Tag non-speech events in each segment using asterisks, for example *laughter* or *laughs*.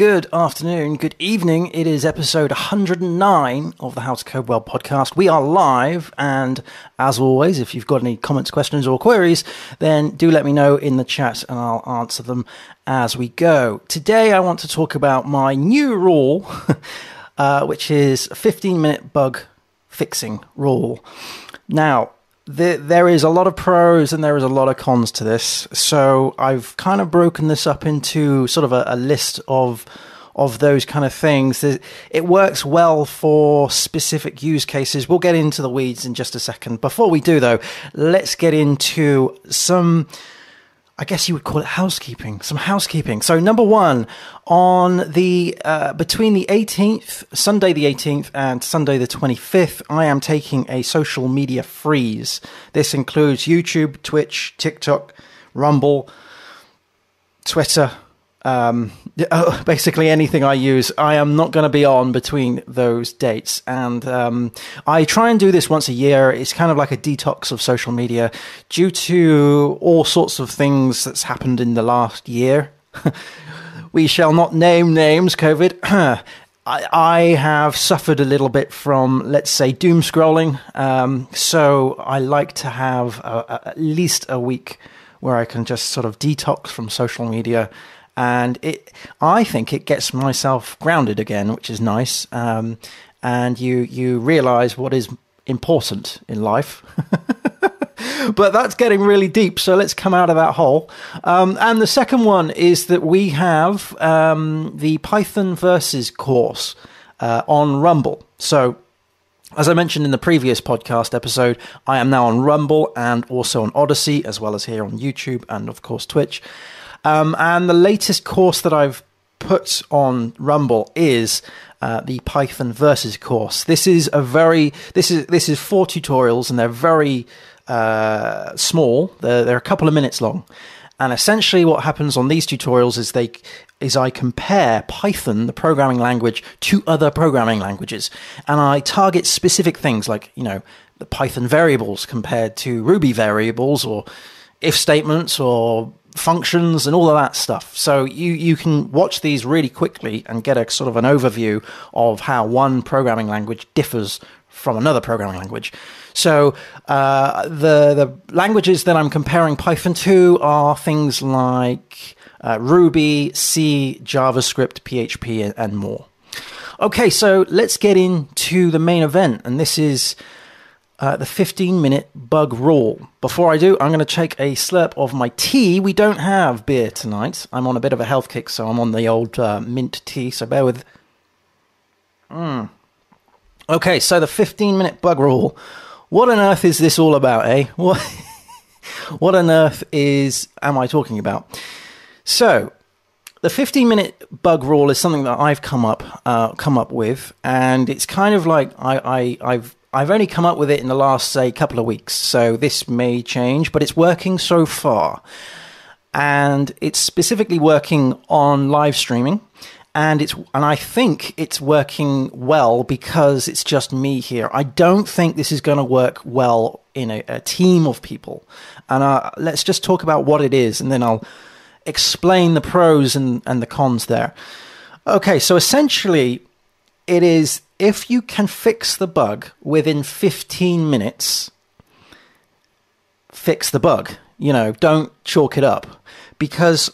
good afternoon, good evening. It is episode 109 of the How to Code Well podcast. We are live, and as always, if you've got any comments, questions, or queries, then do let me know in the chat and I'll answer them as we go. Today, I want to talk about my new rule, *laughs* uh, which is 15 minute bug fixing rule. Now, the, there is a lot of pros and there is a lot of cons to this. So I've kind of broken this up into sort of a, a list of of those kind of things. It works well for specific use cases. We'll get into the weeds in just a second. Before we do, though, let's get into some I guess you would call it housekeeping, some housekeeping. So number one, on the uh, between the 18th, Sunday the 18th, and Sunday the 25th, I am taking a social media freeze. This includes YouTube, Twitch, TikTok, Rumble, Twitter, um, oh, *laughs* basically anything I use, I am not going to be on between those dates. And um, I try and do this once a year. It's kind of like a detox of social media due to all sorts of things that's happened in the last year. *laughs* we shall not name names, COVID. *clears throat* I, have suffered a little bit from, let's say, doom scrolling. Um, so I like to have a, a, at least a week where I can just sort of detox from social media and it I think it gets myself grounded again, which is nice. Um, and you you realize what is important in life. *laughs* but that's getting really deep, so let's come out of that hole. Um, and the second one is that we have um, the Python Versus course uh, on Rumble. So as I mentioned in the previous podcast episode, I am now on Rumble and also on Odysee, as well as here on YouTube and, of course, Twitch. Um, and the latest course that I've put on Rumble is uh, the Python Versus course. This is a very this is this is four tutorials and they're very uh, small. They're, they're a couple of minutes long. And essentially, what happens on these tutorials is they is I compare Python, the programming language, to other programming languages, and I target specific things like you know the Python variables compared to Ruby variables, or if statements, or functions and all of that stuff. So you, you can watch these really quickly and get a sort of an overview of how one programming language differs from another programming language. So uh, the the languages that I'm comparing Python to are things like uh, Ruby, C, JavaScript, PHP, and more. Okay, so let's get into the main event, and this is uh, the 15 minute bug rule. Before I do, I'm going to take a slurp of my tea. We don't have beer tonight. I'm on a bit of a health kick, so I'm on the old uh, mint tea, so bear with. Mm. Okay, so the 15 minute bug rule. What on earth is this all about, eh? *laughs* What, what on earth is am I talking about? So, the 15 minute bug rule is something that I've come up uh, come up with, and it's kind of like I, I I've I've only come up with it in the last, say, couple of weeks, so this may change, but it's working so far. And it's specifically working on live streaming. And it's and I think it's working well because it's just me here. I don't think this is going to work well in a, a team of people. And uh, let's just talk about what it is, and then I'll explain the pros and, and the cons there. Okay, so essentially, it is if you can fix the bug within 15 minutes, fix the bug. You know, don't chalk it up. Because,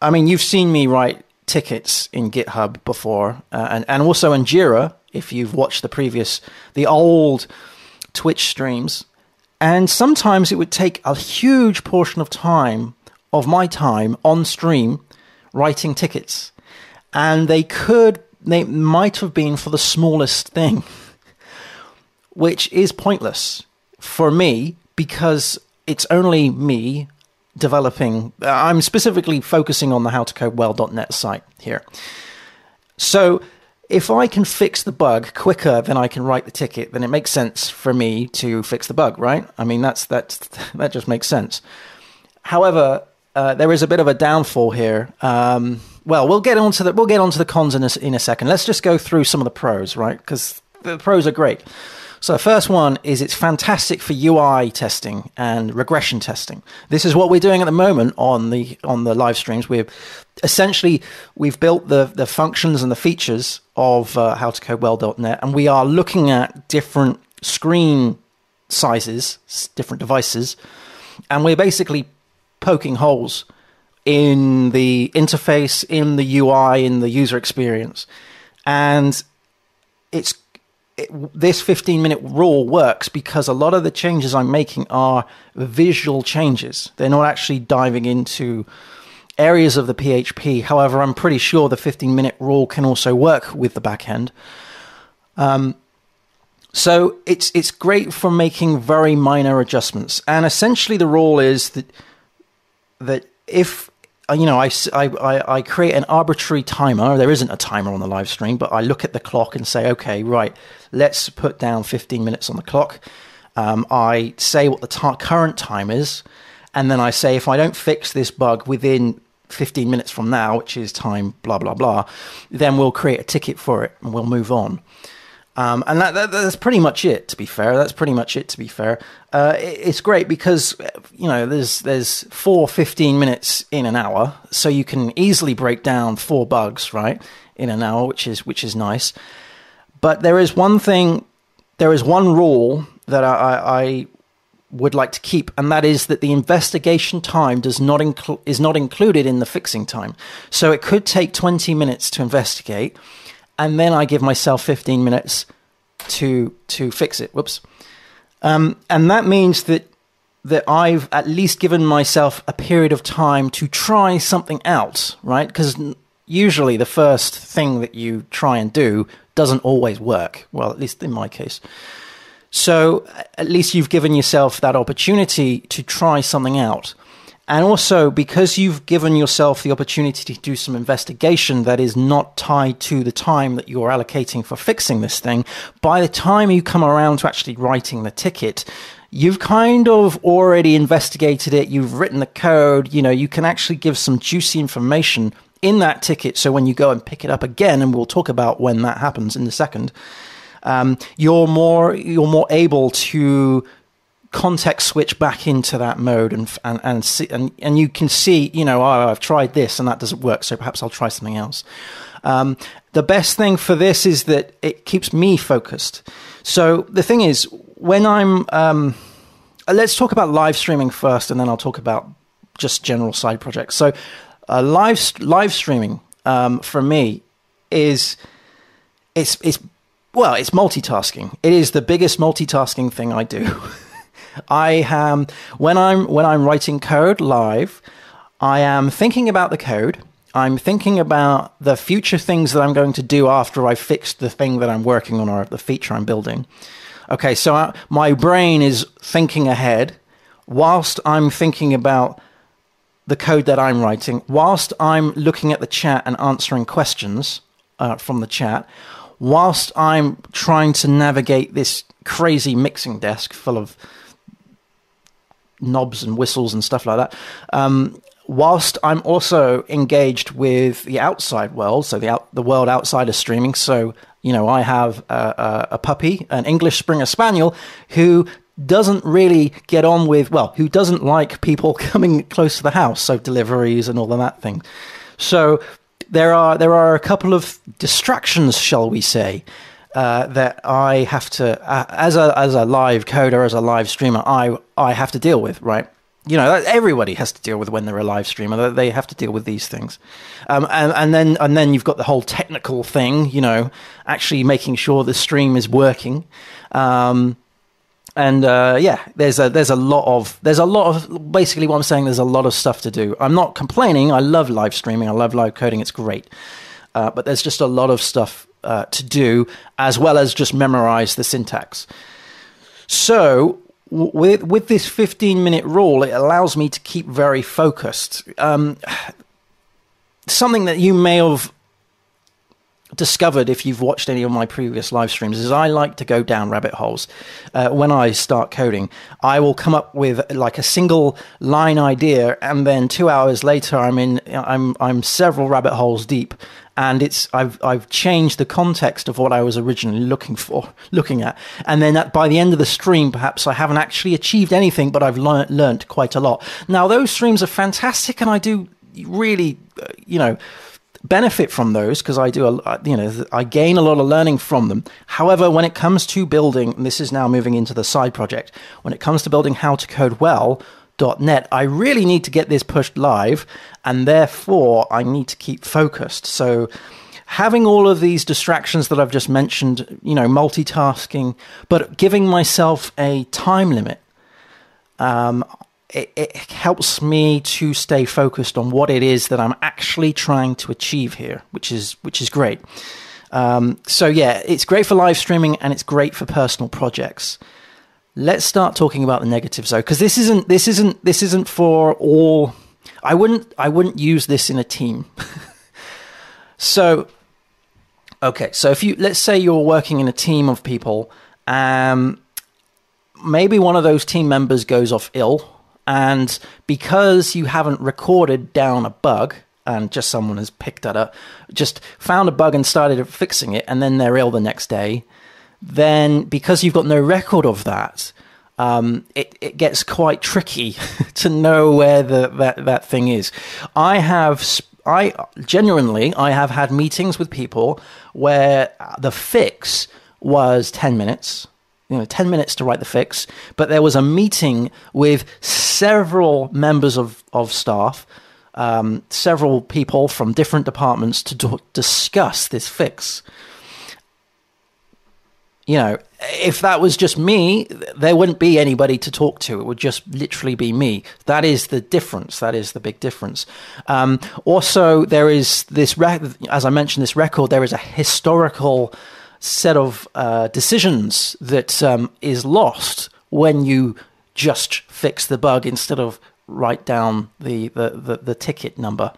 I mean, you've seen me write tickets in GitHub before, uh, and, and also in Jira, if you've watched the previous, the old Twitch streams. And sometimes it would take a huge portion of time, of my time on stream, writing tickets. And they could they might have been for the smallest thing, which is pointless for me because it's only me developing. I'm specifically focusing on the howtocodewell.net site here. So if I can fix the bug quicker than I can write the ticket, then it makes sense for me to fix the bug, right? I mean, that's that's *laughs* that just makes sense. However, uh, there is a bit of a downfall here. Um, well, we'll get onto the we'll get onto the cons in a, in a second. Let's just go through some of the pros, right? Because the pros are great. So, first one is it's fantastic for UI testing and regression testing. This is what we're doing at the moment on the on the live streams. We're essentially we've built the the functions and the features of uh, howtocodewell.net, and we are looking at different screen sizes, different devices, and we're basically poking holes in the interface, in the UI, in the user experience, and it's it, this 15 minute rule works because a lot of the changes I'm making are visual changes. They're not actually diving into areas of the PHP. However, I'm pretty sure the 15 minute rule can also work with the backend. Um, so it's it's great for making very minor adjustments. And essentially, the rule is that that if you know, I, I, I create an arbitrary timer. There isn't a timer on the live stream, but I look at the clock and say, okay, right, let's put down 15 minutes on the clock. Um, I say what the t- current time is, and then I say if I don't fix this bug within 15 minutes from now, which is time blah blah blah, then we'll create a ticket for it and we'll move on. Um, and that, that, that's pretty much it. To be fair, that's pretty much it. To be fair, uh, it, it's great because you know there's there's four 15 minutes in an hour, so you can easily break down four bugs right in an hour, which is which is nice. But there is one thing, there is one rule that I, I would like to keep, and that is that the investigation time does not inclu- is not included in the fixing time. So it could take 20 minutes to investigate and then I give myself 15 minutes to to fix it. Whoops. Um, and that means that that I've at least given myself a period of time to try something out, right? Because usually the first thing that you try and do doesn't always work. Well, at least in my case. So at least you've given yourself that opportunity to try something out. And also, because you've given yourself the opportunity to do some investigation that is not tied to the time that you're allocating for fixing this thing, by the time you come around to actually writing the ticket, you've kind of already investigated it, you've written the code, you know, you can actually give some juicy information in that ticket. So when you go and pick it up again, and we'll talk about when that happens in a second, um, you're more you're more able to context switch back into that mode and and and see, and, and you can see you know oh, I've tried this and that doesn't work so perhaps I'll try something else. Um, the best thing for this is that it keeps me focused. So the thing is when I'm um, let's talk about live streaming first and then I'll talk about just general side projects. So uh, live live streaming um, for me is it's it's well it's multitasking. It is the biggest multitasking thing I do. *laughs* I am when I'm when I'm writing code live, I am thinking about the code. I'm thinking about the future things that I'm going to do after I've fixed the thing that I'm working on or the feature I'm building. Okay, so I, uh, my brain is thinking ahead whilst I'm thinking about the code that I'm writing, whilst I'm looking at the chat and answering questions uh, from the chat, whilst I'm trying to navigate this crazy mixing desk full of knobs and whistles and stuff like that. Um, whilst I'm also engaged with the outside world, so the out, the world outside of streaming. So you know, I have a, a, a puppy, an English Springer Spaniel, who doesn't really get on with well, who doesn't like people *laughs* coming close to the house, so deliveries and all of that thing. So there are there are a couple of distractions, shall we say, uh, that I have to, uh, as a as a live coder, as a live streamer, I I have to deal with, right? You know, everybody has to deal with when they're a live streamer. They have to deal with these things, um, and and then and then you've got the whole technical thing. You know, actually making sure the stream is working. Um, and uh, yeah, there's a there's a lot of there's a lot of basically what I'm saying. There's a lot of stuff to do. I'm not complaining. I love live streaming. I love live coding. It's great, uh, but there's just a lot of stuff uh, to do, as well as just memorize the syntax. So, with with this 15 minute rule, it allows me to keep very focused. Um, something that you may have discovered if you've watched any of my previous live streams is I like to go down rabbit holes. Uh, when I start coding, I will come up with like a single line idea, and then two hours later, I'm in I'm I'm several rabbit holes deep, and it's I've I've changed the context of what I was originally looking for, *laughs* looking at, and then at, by the end of the stream, perhaps I haven't actually achieved anything, but I've learnt learned quite a lot. Now those streams are fantastic, and I do really, uh, you know benefit from those because I do a, you know I gain a lot of learning from them. However, when it comes to building, this is now moving into the side project, when it comes to building how to code well. .net, I really need to get this pushed live, and therefore I need to keep focused. So, having all of these distractions that I've just mentioned, you know, multitasking, but giving myself a time limit, um, it, it, helps me to stay focused on what it is that I'm actually trying to achieve here, which is which is great. Um, so yeah, it's great for live streaming and it's great for personal projects. Let's start talking about the negatives though, because this isn't this isn't this isn't for all. I wouldn't I wouldn't use this in a team. *laughs* so okay, so if you let's say you're working in a team of people, um, maybe one of those team members goes off ill and because you haven't recorded down a bug, and just someone has picked that up, just found a bug and started fixing it, and then they're ill the next day, then because you've got no record of that, um, it, it gets quite tricky *laughs* to know where the, that, that thing is. I have, I genuinely, I have had meetings with people where the fix was 10 minutes you know 10 minutes to write the fix but there was a meeting with several members of, of staff um, several people from different departments to do- discuss this fix. You know if that was just me there wouldn't be anybody to talk to. It would just literally be me. That is the difference. That is the big difference. Um, also there is this re- as i mentioned this record there is a historical set of uh, decisions that um, is lost when you just fix the bug instead of write down the, the, the, the ticket number.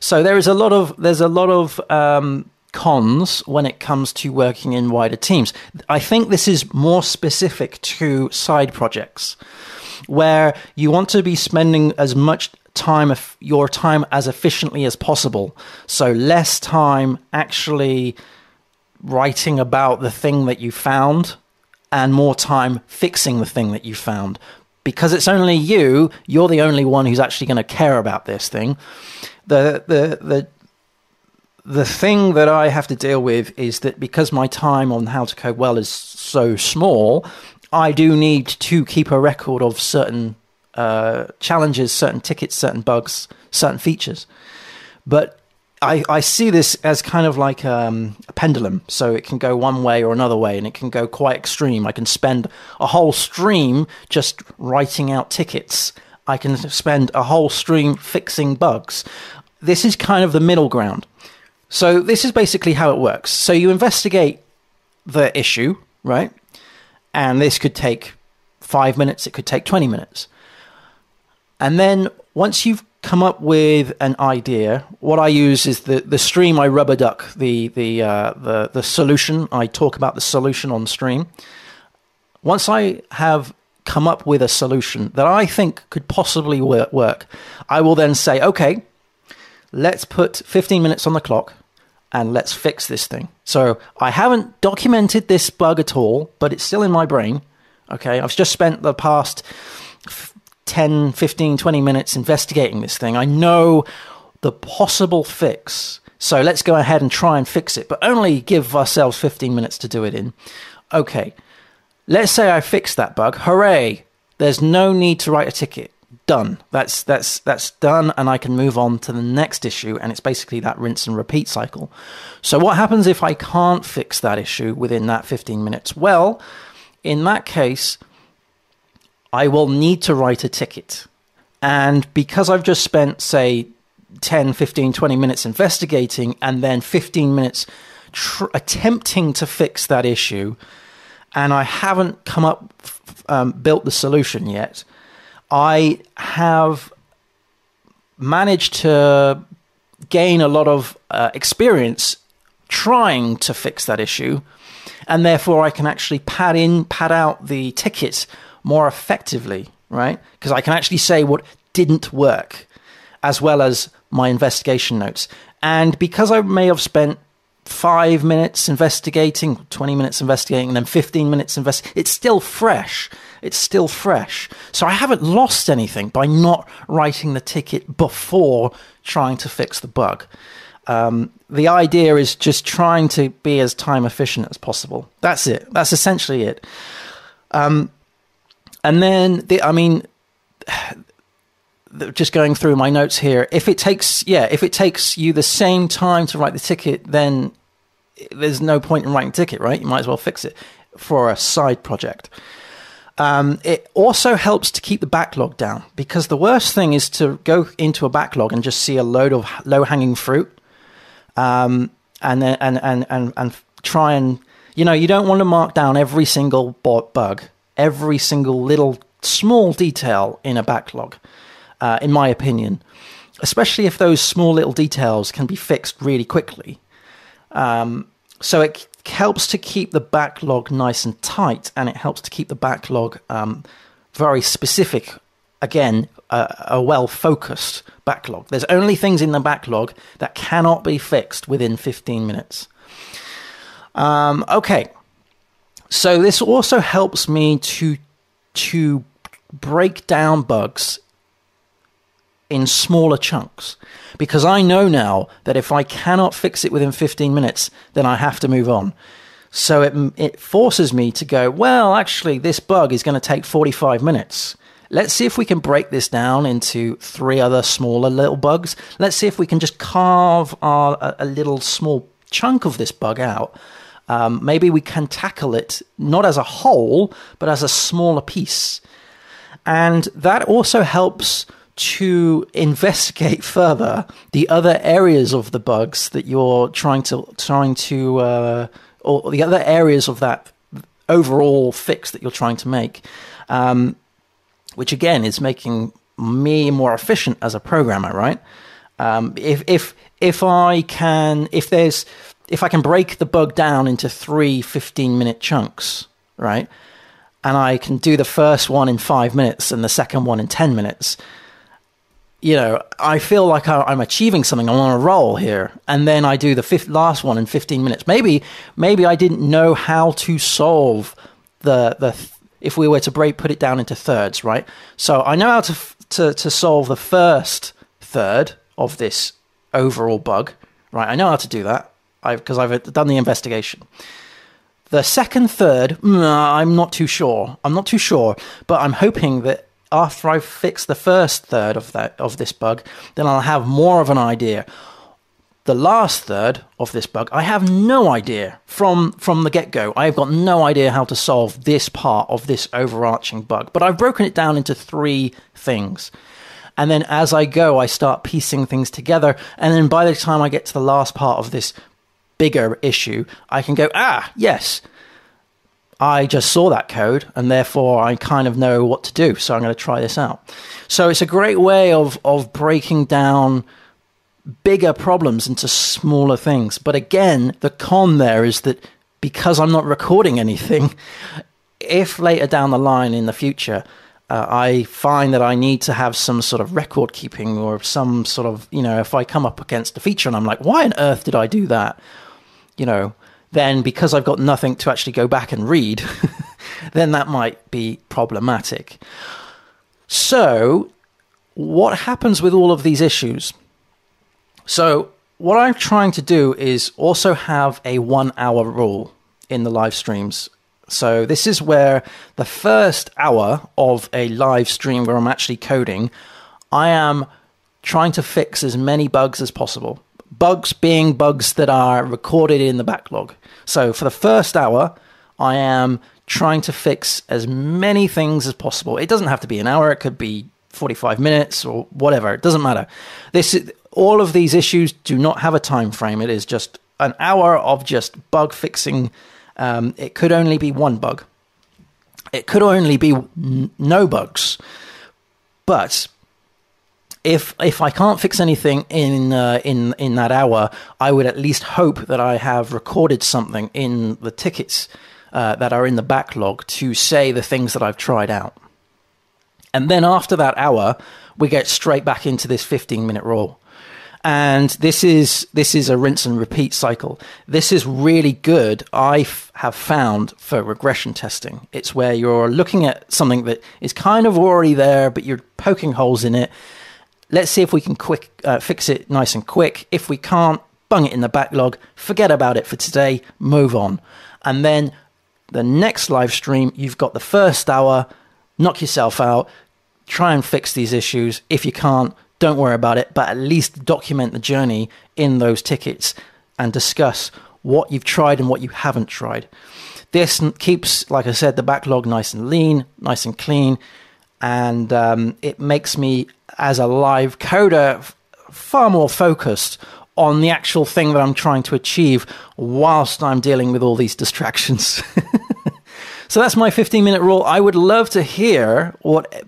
So there is a lot of there's a lot of um, cons when it comes to working in wider teams. I think this is more specific to side projects where you want to be spending as much time your time as efficiently as possible. So less time actually writing about the thing that you found and more time fixing the thing that you found. Because it's only you, you're the only one who's actually going to care about this thing. The, the, the, the thing that I have to deal with is that because my time on how to code well is so small, I do need to keep a record of certain uh, challenges, certain tickets, certain bugs, certain features. But I, I see this as kind of like um, a pendulum. So it can go one way or another way, and it can go quite extreme. I can spend a whole stream just writing out tickets. I can spend a whole stream fixing bugs. This is kind of the middle ground. So this is basically how it works. So you investigate the issue, right? And this could take five minutes, it could take 20 minutes. And then once you've come up with an idea, what I use is the, the stream. I rubber duck the the, uh, the the solution. I talk about the solution on stream. Once I have come up with a solution that I think could possibly work, I will then say, okay, let's put 15 minutes on the clock and let's fix this thing. So I haven't documented this bug at all, but it's still in my brain. Okay, I've just spent the past 10, 15, 20 minutes investigating this thing. I know the possible fix. So let's go ahead and try and fix it, but only give ourselves 15 minutes to do it in. Okay, let's say I fixed that bug. Hooray! There's no need to write a ticket. Done. That's that's that's done, and I can move on to the next issue. And it's basically that rinse and repeat cycle. So what happens if I can't fix that issue within that 15 minutes? Well, in that case, I will need to write a ticket. And because I've just spent, say, 10, 15, 20 minutes investigating and then 15 minutes tr- attempting to fix that issue, and I haven't come up, um, built the solution yet, I have managed to gain a lot of uh, experience trying to fix that issue. And therefore, I can actually pad in, pad out the ticket more effectively, right? Because I can actually say what didn't work as well as my investigation notes. And because I may have spent five minutes investigating, 20 minutes investigating, and then 15 minutes invest, it's still fresh. It's still fresh. So I haven't lost anything by not writing the ticket before trying to fix the bug. Um, the idea is just trying to be as time efficient as possible. That's it. That's essentially it. Um, and then, the, I mean, *sighs* just going through my notes here. If it takes, yeah, if it takes you the same time to write the ticket, then there's no point in writing a ticket, right? You might as well fix it for a side project. Um, it also helps to keep the backlog down because the worst thing is to go into a backlog and just see a load of low hanging fruit, um, and then and, and and and try and you know you don't want to mark down every single bug, every single little small detail in a backlog uh, in my opinion, especially if those small little details can be fixed really quickly. Um, so it helps to keep the backlog nice and tight, and it helps to keep the backlog um, very specific. Again, a well focused backlog. There's only things in the backlog that cannot be fixed within 15 minutes. Um, okay, so this also helps me to to break down bugs in smaller chunks because I know now that if I cannot fix it within 15 minutes, then I have to move on. So it, it forces me to go, well, actually, this bug is going to take 45 minutes. Let's see if we can break this down into three other smaller little bugs. Let's see if we can just carve our, a, a little small chunk of this bug out. Um, maybe we can tackle it not as a whole, but as a smaller piece. And that also helps to investigate *laughs* further the other areas of the bugs that you're trying to trying to uh, or the other areas of that overall fix that you're trying to make, um, which again is making me more efficient as a programmer, right? Um, if if if I can if there's if I can break the bug down into three 15 minute chunks, right? And I can do the first one in five minutes and the second one in 10 minutes you know, I feel like I'm achieving something. I'm on a roll here, and then I do the fifth, last one in 15 minutes. Maybe, maybe I didn't know how to solve the the if we were to break put it down into thirds, right? So I know how to to to solve the first third of this overall bug, right? I know how to do that because I've, I've done the investigation. The second third, mm, I'm not too sure. I'm not too sure, but I'm hoping that after I fix the first third of that of this bug, then I'll have more of an idea. The last third of this bug, I have no idea from from the get go. I've got no idea how to solve this part of this overarching bug, but I've broken it down into three things. And then as I go, I start piecing things together. And then by the time I get to the last part of this bigger issue, I can go, ah, yes, I just saw that code and therefore I kind of know what to do. So I'm going to try this out. So it's a great way of, of breaking down bigger problems into smaller things. But again, the con there is that because I'm not recording anything, if later down the line in the future, uh, I find that I need to have some sort of record keeping or some sort of, you know, if I come up against a feature and I'm like, why on earth did I do that? You know, then because I've got nothing to actually go back and read, *laughs* then that might be problematic. So, what happens with all of these issues? So, what I'm trying to do is also have a one hour rule in the live streams. So, this is where the first hour of a live stream where I'm actually coding, I am trying to fix as many bugs as possible bugs being bugs that are recorded in the backlog. So for the first hour, I am trying to fix as many things as possible. It doesn't have to be an hour, it could be 45 minutes or whatever. It doesn't matter. This is, all of these issues do not have a time frame. It is just an hour of just bug fixing. Um, it could only be one bug. It could only be n- no bugs. But if if I can't fix anything in uh, in in that hour, I would at least hope that I have recorded something in the tickets uh, that are in the backlog to say the things that I've tried out. And then after that hour, we get straight back into this 15 minute rule. and this is this is a rinse and repeat cycle. This is really good. I f- have found for regression testing. It's where you're looking at something that is kind of already there, but you're poking holes in it. Let's see if we can quick uh, fix it nice and quick. If we can't, bung it in the backlog. Forget about it for today. Move on, and then the next live stream, you've got the first hour. Knock yourself out. Try and fix these issues. If you can't, don't worry about it, but at least document the journey in those tickets and discuss what you've tried and what you haven't tried. This keeps, like I said, the backlog nice and lean, nice and clean, and um, it makes me, as a live coder, far more focused on the actual thing that I'm trying to achieve whilst I'm dealing with all these distractions. *laughs* so that's my 15 minute rule. I would love to hear what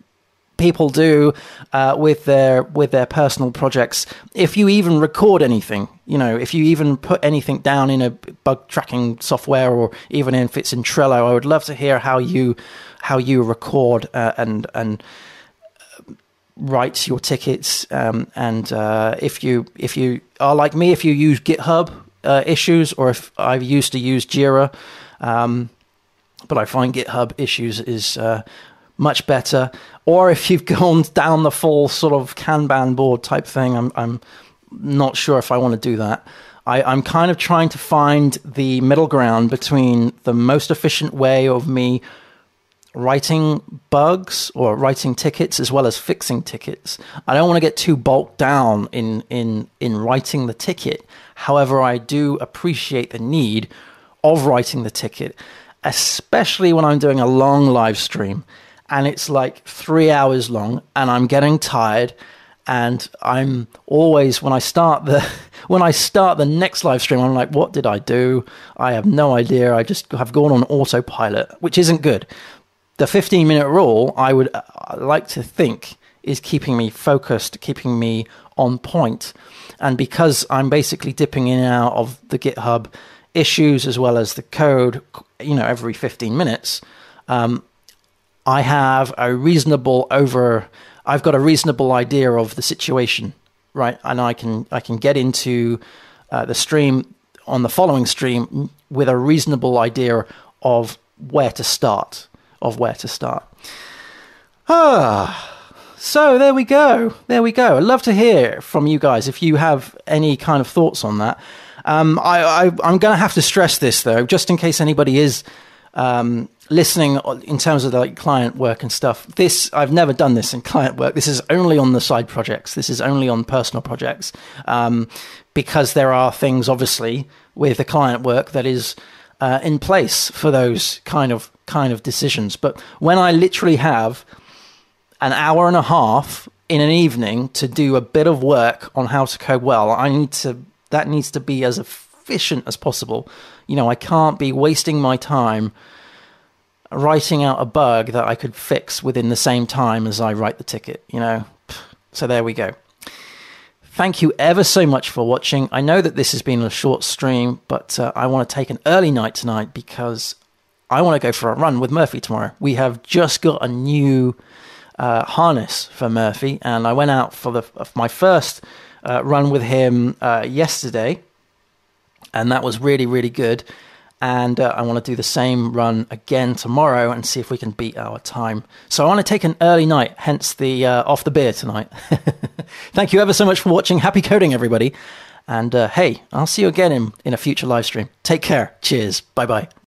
people do uh, with their with their personal projects. If you even record anything, you know, if you even put anything down in a bug tracking software, or even if it's in Trello, I would love to hear how you how you record uh, and and write your tickets. Um, and uh, if you if you are like me, if you use GitHub uh, issues, or if I've used to use Jira. Um, but I find GitHub issues is uh, much better. Or if you've *laughs* gone down the full sort of Kanban board type thing, I'm, I'm not sure if I want to do that. I, I'm kind of trying to find the middle ground between the most efficient way of me writing bugs or writing tickets as well as fixing tickets. I don't want to get too bulked down in in in writing the ticket. However, I do appreciate the need of writing the ticket, especially when I'm doing a long live stream and it's like three hours long, and I'm getting tired. And I'm always when I start the *laughs* when I start the next live stream, I'm like, what did I do? I have no idea. I just have gone on autopilot, which isn't good. The 15 minute rule, I would uh, like to think, is keeping me focused, keeping me on point. And because I'm basically dipping in and out of the GitHub issues as well as the code, you know, every 15 minutes, um, I have a reasonable over I've got a reasonable idea of the situation, right? And I can I can get into uh, the stream on the following stream with a reasonable idea of where to start, of where to start. Ah, so there we go. There we go. I'd love to hear from you guys if you have any kind of thoughts on that. Um, I, I'm going to have to stress this though, just in case anybody is um, listening in terms of like client work and stuff. This I've never done this in client work. This is only on the side projects. This is only on personal projects um, because there are things obviously with the client work that is uh, in place for those kind of kind of decisions. But when I literally have an hour and a half in an evening to do a bit of work on how to code well, I need to that needs to be as efficient as possible. You know, I can't be wasting my time writing out a bug that I could fix within the same time as I write the ticket, you know. So there we go. Thank you ever so much for watching. I know that this has been a short stream, but uh, I want to take an early night tonight because I want to go for a run with Murphy tomorrow. We have just got a new uh, harness for Murphy, and I went out for the for my first uh, run with him uh, yesterday, and that was really really good and uh, I want to do the same run again tomorrow and see if we can beat our time. So I want to take an early night, hence the uh, off the beer tonight. *laughs* Thank you ever so much for watching. Happy coding, everybody. And uh, hey, I'll see you again in, in a future live stream. Take care. Cheers. Bye bye.